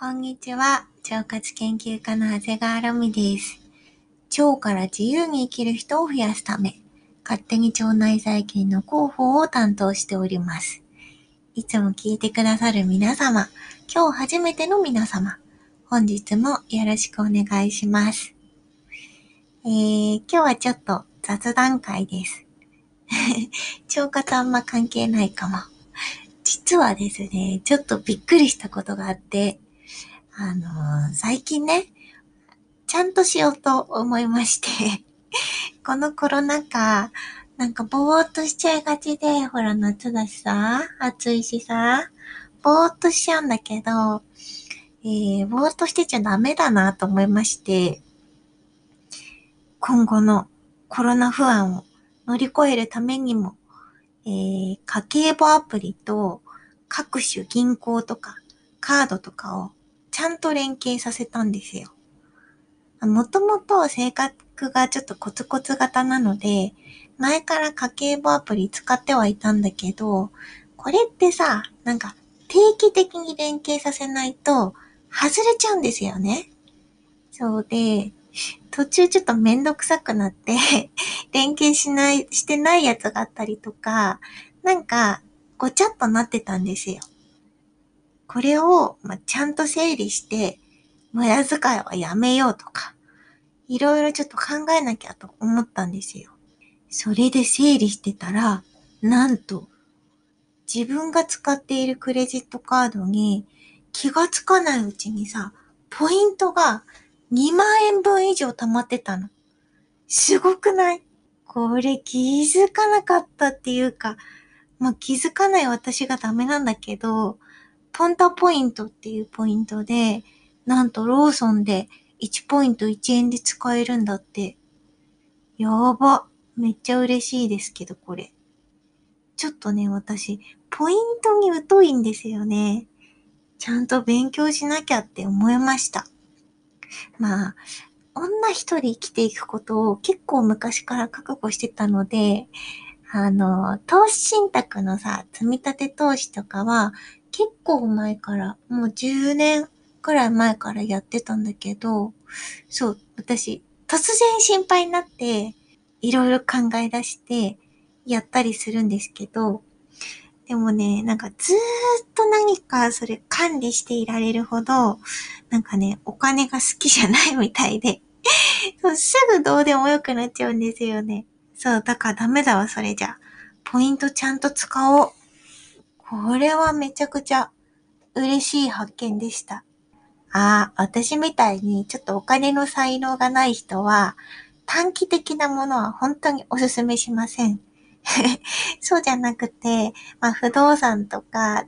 こんにちは。腸活研究家の長谷川ロミです。腸から自由に生きる人を増やすため、勝手に腸内細菌の広報を担当しております。いつも聞いてくださる皆様、今日初めての皆様、本日もよろしくお願いします。えー、今日はちょっと雑談会です。腸活あんま関係ないかも。実はですね、ちょっとびっくりしたことがあって、あのー、最近ね、ちゃんとしようと思いまして このコロナ禍、なんかぼーっとしちゃいがちで、ほら夏だしさ、暑いしさ、ぼーっとしちゃうんだけど、えー、ぼーっとしてちゃダメだなと思いまして、今後のコロナ不安を乗り越えるためにも、えー、家計簿アプリと各種銀行とかカードとかをちゃんと連携させたんですよ。もともと性格がちょっとコツコツ型なので、前から家計簿アプリ使ってはいたんだけど、これってさ、なんか定期的に連携させないと外れちゃうんですよね。そうで、途中ちょっとめんどくさくなって 連携しない、してないやつがあったりとか、なんかごちゃっとなってたんですよ。これを、ま、ちゃんと整理して、無駄遣いはやめようとか、いろいろちょっと考えなきゃと思ったんですよ。それで整理してたら、なんと、自分が使っているクレジットカードに気がつかないうちにさ、ポイントが2万円分以上溜まってたの。すごくない？これ気づかなかったっていうか、まあ、気づかない私がダメなんだけど、ポンタポイントっていうポイントで、なんとローソンで1ポイント1円で使えるんだって。やば。めっちゃ嬉しいですけど、これ。ちょっとね、私、ポイントに疎いんですよね。ちゃんと勉強しなきゃって思いました。まあ、女一人生きていくことを結構昔から覚悟してたので、あの、投資信託のさ、積み立て投資とかは結構前から、もう10年くらい前からやってたんだけど、そう、私、突然心配になって、いろいろ考え出して、やったりするんですけど、でもね、なんかずーっと何かそれ管理していられるほど、なんかね、お金が好きじゃないみたいで、そうすぐどうでもよくなっちゃうんですよね。そう、だからダメだわ、それじゃ。ポイントちゃんと使おう。これはめちゃくちゃ嬉しい発見でした。ああ、私みたいにちょっとお金の才能がない人は、短期的なものは本当にお勧めしません。そうじゃなくて、まあ、不動産とか、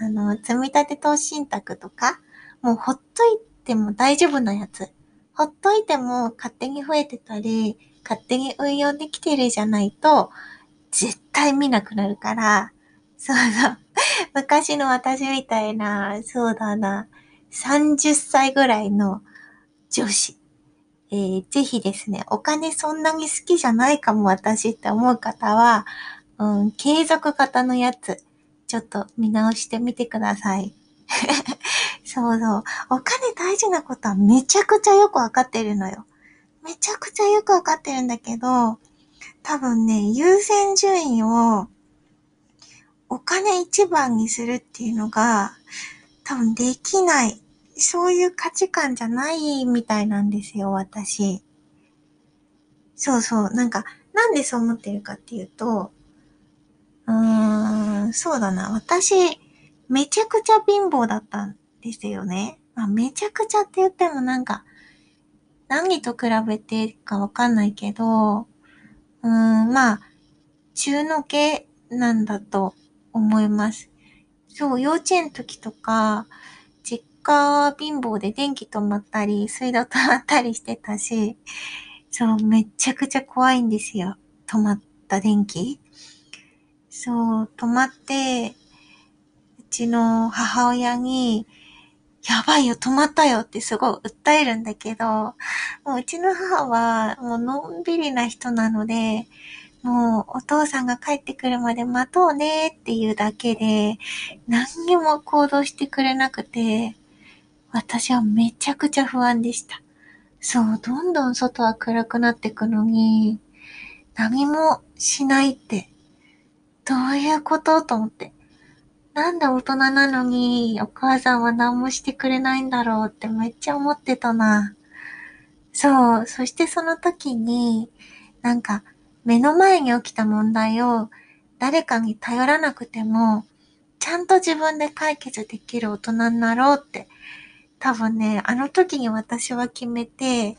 あの、積み立て投資信託とか、もうほっといても大丈夫なやつ。ほっといても勝手に増えてたり、勝手に運用できてるじゃないと、絶対見なくなるから、そうそう。昔の私みたいな、そうだな、30歳ぐらいの女子。えー、ぜひですね、お金そんなに好きじゃないかも私って思う方は、うん、継続型のやつ、ちょっと見直してみてください。そうそう。お金大事なことはめちゃくちゃよくわかってるのよ。めちゃくちゃよくわかってるんだけど、多分ね、優先順位をお金一番にするっていうのが、多分できない。そういう価値観じゃないみたいなんですよ、私。そうそう。なんか、なんでそう思ってるかっていうと、うーん、そうだな。私、めちゃくちゃ貧乏だったんですよね。まあ、めちゃくちゃって言ってもなんか、何と比べてかわかんないけど、うーん、まあ、中の系なんだと思います。そう、幼稚園の時とか、実家貧乏で電気止まったり、水道止まったりしてたし、そう、めちゃくちゃ怖いんですよ。止まった電気。そう、止まって、うちの母親に、やばいよ、止まったよってすごい訴えるんだけど、もううちの母はもうのんびりな人なので、もうお父さんが帰ってくるまで待とうねっていうだけで、何にも行動してくれなくて、私はめちゃくちゃ不安でした。そう、どんどん外は暗くなってくのに、何もしないって、どういうことと思って。なんで大人なのに、お母さんは何もしてくれないんだろうってめっちゃ思ってたな。そう、そしてその時に、なんか、目の前に起きた問題を誰かに頼らなくても、ちゃんと自分で解決できる大人になろうって多分ね、あの時に私は決めて、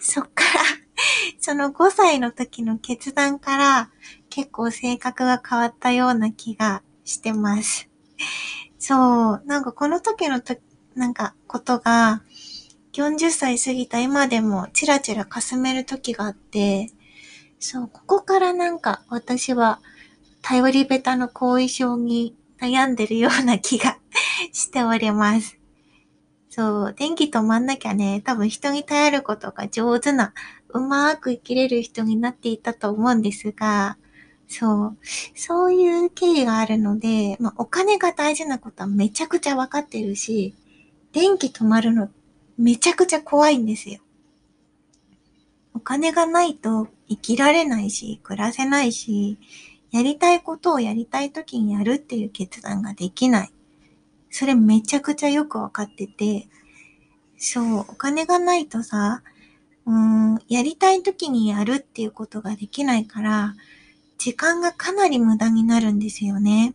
そっから その5歳の時の決断から結構性格が変わったような気がしてます。そう、なんかこの時のと、なんかことが40歳過ぎた今でもチラチラ霞める時があって、そう、ここからなんか私は頼りべたの後遺症に悩んでるような気が しております。そう、電気止まんなきゃね、多分人に頼ることが上手な、うまく生きれる人になっていたと思うんですが、そう、そういう経緯があるので、まあ、お金が大事なことはめちゃくちゃわかってるし、電気止まるのめちゃくちゃ怖いんですよ。お金がないと生きられないし、暮らせないし、やりたいことをやりたい時にやるっていう決断ができない。それめちゃくちゃよくわかってて、そう、お金がないとさ、うん、やりたい時にやるっていうことができないから、時間がかなり無駄になるんですよね。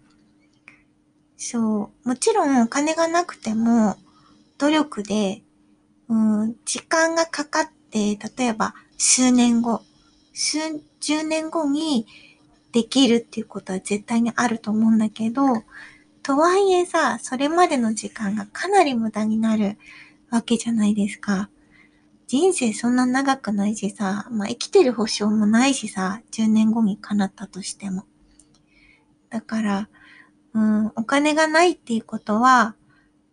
そう、もちろんお金がなくても、努力で、うん、時間がかかって、例えば数年後、数十年後にできるっていうことは絶対にあると思うんだけど、とはいえさ、それまでの時間がかなり無駄になるわけじゃないですか。人生そんな長くないしさ、まあ、生きてる保証もないしさ、10年後に叶ったとしても。だから、うん、お金がないっていうことは、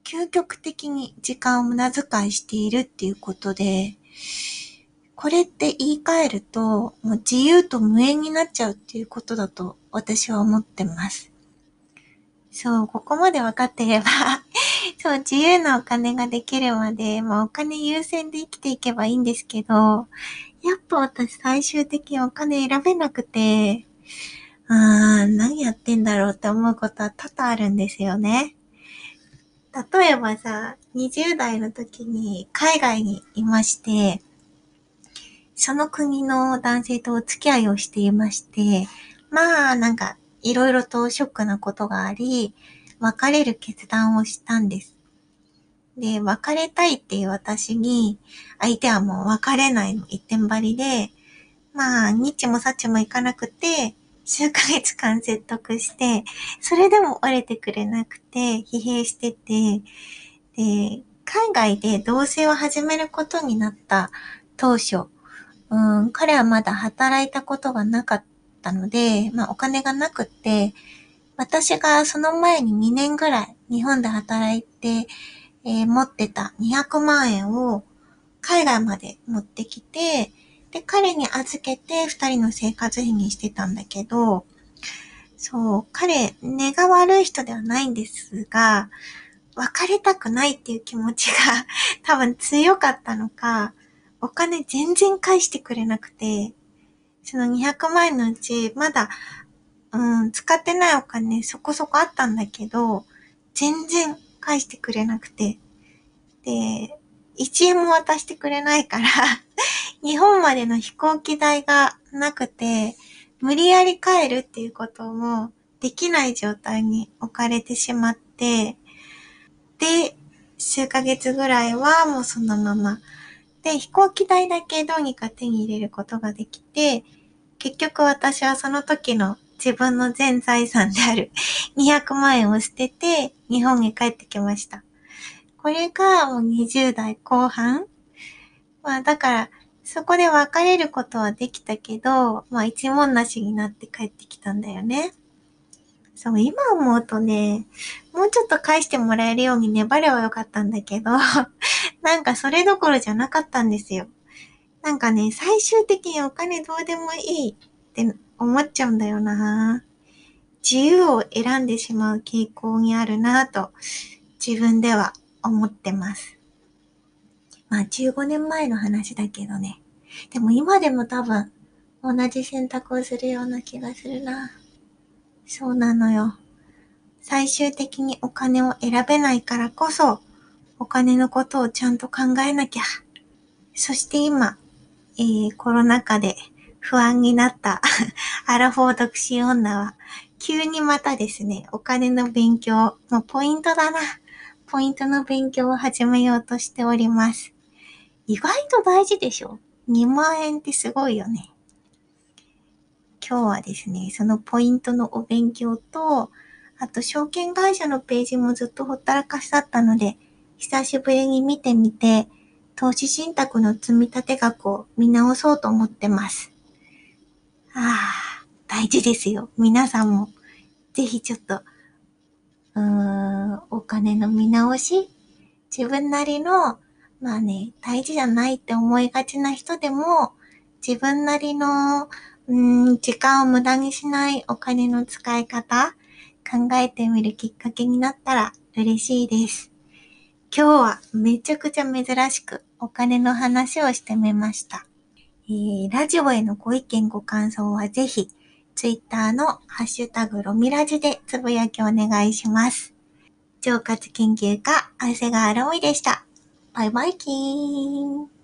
究極的に時間を無駄遣いしているっていうことで、これって言い換えると、もう自由と無縁になっちゃうっていうことだと私は思ってます。そう、ここまで分かってれば そう、自由なお金ができるまで、もうお金優先で生きていけばいいんですけど、やっぱ私最終的にお金選べなくて、あー、何やってんだろうって思うことは多々あるんですよね。例えばさ、20代の時に海外にいまして、その国の男性とお付き合いをしていまして、まあ、なんか、いろいろとショックなことがあり、別れる決断をしたんです。で、別れたいっていう私に、相手はもう別れないの一点張りで、まあ、日もさちもいかなくて、数ヶ月間説得して、それでも折れてくれなくて、疲弊してて、で、海外で同棲を始めることになった当初、うん、彼はまだ働いたことがなかったので、まあお金がなくって、私がその前に2年ぐらい日本で働いて、えー、持ってた200万円を海外まで持ってきて、で、彼に預けて二人の生活費にしてたんだけど、そう、彼、根が悪い人ではないんですが、別れたくないっていう気持ちが 多分強かったのか、お金全然返してくれなくて、その200万円のうち、まだ、うん、使ってないお金そこそこあったんだけど、全然返してくれなくて。で、1円も渡してくれないから 日本までの飛行機代がなくて、無理やり帰るっていうこともできない状態に置かれてしまって、で、数ヶ月ぐらいはもうそのままで、飛行機代だけどうにか手に入れることができて、結局私はその時の自分の全財産である 200万円を捨てて日本に帰ってきました。これがもう20代後半まあだから、そこで別れることはできたけど、まあ一文なしになって帰ってきたんだよね。そう、今思うとね、もうちょっと返してもらえるように粘ればよかったんだけど、なんかそれどころじゃなかったんですよ。なんかね、最終的にお金どうでもいいって思っちゃうんだよな。自由を選んでしまう傾向にあるなと、自分では思ってます。まあ15年前の話だけどね。でも今でも多分同じ選択をするような気がするな。そうなのよ。最終的にお金を選べないからこそ、お金のことをちゃんと考えなきゃ。そして今、えー、コロナ禍で不安になった アラフォー独身女は、急にまたですね、お金の勉強、もうポイントだな。ポイントの勉強を始めようとしております。意外と大事でしょ ?2 万円ってすごいよね。今日はですね、そのポイントのお勉強と、あと証券会社のページもずっとほったらかしだったので、久しぶりに見てみて、投資信託の積み立て額を見直そうと思ってます。ああ、大事ですよ。皆さんも、ぜひちょっと、うーん、お金の見直し自分なりのまあね、大事じゃないって思いがちな人でも、自分なりの、うん、時間を無駄にしないお金の使い方、考えてみるきっかけになったら嬉しいです。今日はめちゃくちゃ珍しくお金の話をしてみました。えー、ラジオへのご意見ご感想はぜひ、ツイッターのハッシュタグロミラジでつぶやきお願いします。腸活研究家、長谷川ロミでした。バイバイキーン。